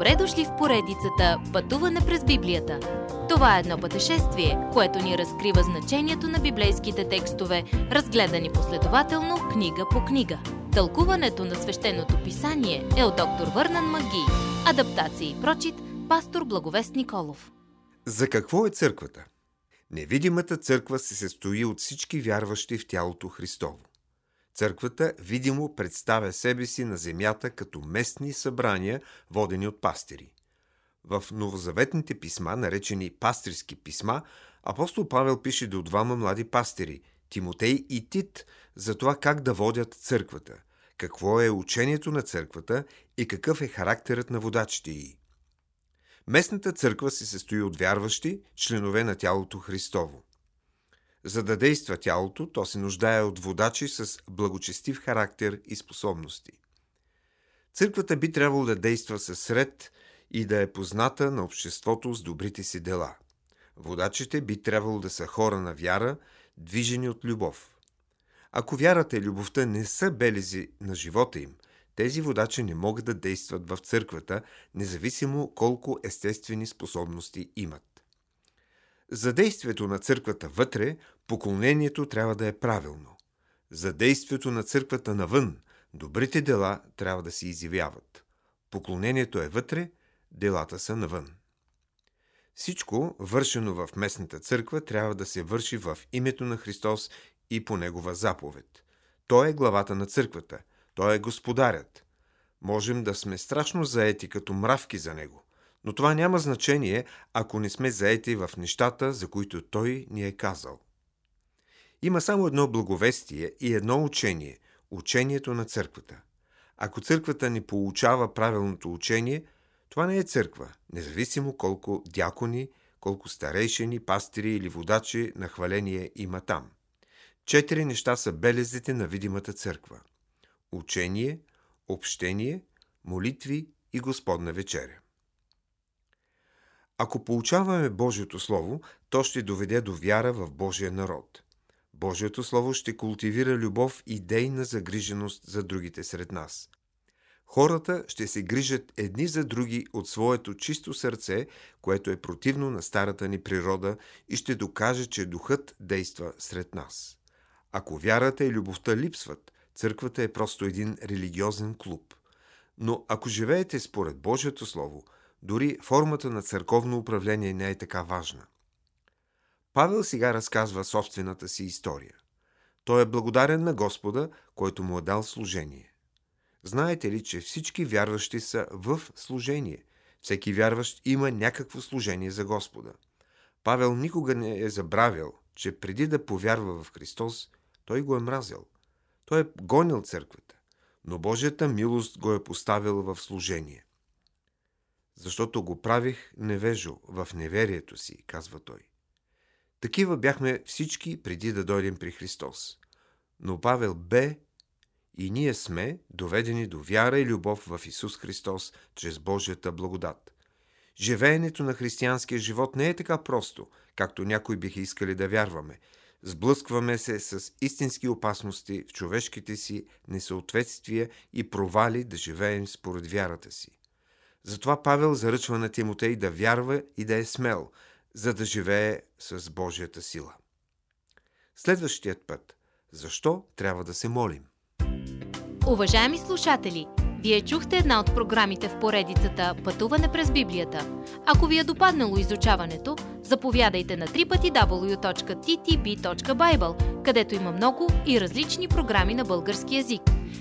Добре дошли в поредицата Пътуване през Библията. Това е едно пътешествие, което ни разкрива значението на библейските текстове, разгледани последователно книга по книга. Тълкуването на свещеното писание е от доктор Върнан Маги. Адаптация и прочит, пастор Благовест Николов. За какво е църквата? Невидимата църква се състои от всички вярващи в тялото Христово. Църквата видимо представя себе си на земята като местни събрания, водени от пастири. В новозаветните писма, наречени пастирски писма, апостол Павел пише до двама млади пастири – Тимотей и Тит, за това как да водят църквата, какво е учението на църквата и какъв е характерът на водачите й. Местната църква се състои от вярващи, членове на тялото Христово. За да действа тялото, то се нуждае от водачи с благочестив характер и способности. Църквата би трябвало да действа със ред и да е позната на обществото с добрите си дела. Водачите би трябвало да са хора на вяра, движени от любов. Ако вярата и любовта не са белези на живота им, тези водачи не могат да действат в църквата, независимо колко естествени способности имат. За действието на църквата вътре, поклонението трябва да е правилно. За действието на църквата навън, добрите дела трябва да се изявяват. Поклонението е вътре, делата са навън. Всичко, вършено в местната църква, трябва да се върши в името на Христос и по Негова заповед. Той е главата на църквата. Той е господарят. Можем да сме страшно заети като мравки за Него. Но това няма значение, ако не сме заети в нещата, за които Той ни е казал. Има само едно благовестие и едно учение – учението на църквата. Ако църквата не получава правилното учение, това не е църква, независимо колко дякони, колко старейшини, пастири или водачи на хваление има там. Четири неща са белезите на видимата църква – учение, общение, молитви и Господна вечеря. Ако получаваме Божието Слово, то ще доведе до вяра в Божия народ. Божието Слово ще култивира любов и дейна загриженост за другите сред нас. Хората ще се грижат едни за други от своето чисто сърце, което е противно на старата ни природа и ще докаже, че духът действа сред нас. Ако вярата и любовта липсват, църквата е просто един религиозен клуб. Но ако живеете според Божието Слово – дори формата на църковно управление не е така важна. Павел сега разказва собствената си история. Той е благодарен на Господа, който му е дал служение. Знаете ли, че всички вярващи са в служение? Всеки вярващ има някакво служение за Господа. Павел никога не е забравял, че преди да повярва в Христос, той го е мразил. Той е гонил църквата, но Божията милост го е поставил в служение защото го правих невежо в неверието си, казва той. Такива бяхме всички преди да дойдем при Христос. Но Павел бе и ние сме доведени до вяра и любов в Исус Христос чрез Божията благодат. Живеенето на християнския живот не е така просто, както някои биха искали да вярваме. Сблъскваме се с истински опасности в човешките си несъответствия и провали да живеем според вярата си. Затова Павел заръчва на Тимотей да вярва и да е смел, за да живее с Божията сила. Следващият път. Защо трябва да се молим? Уважаеми слушатели! Вие чухте една от програмите в поредицата Пътуване през Библията. Ако ви е допаднало изучаването, заповядайте на www.ttb.bible, където има много и различни програми на български язик –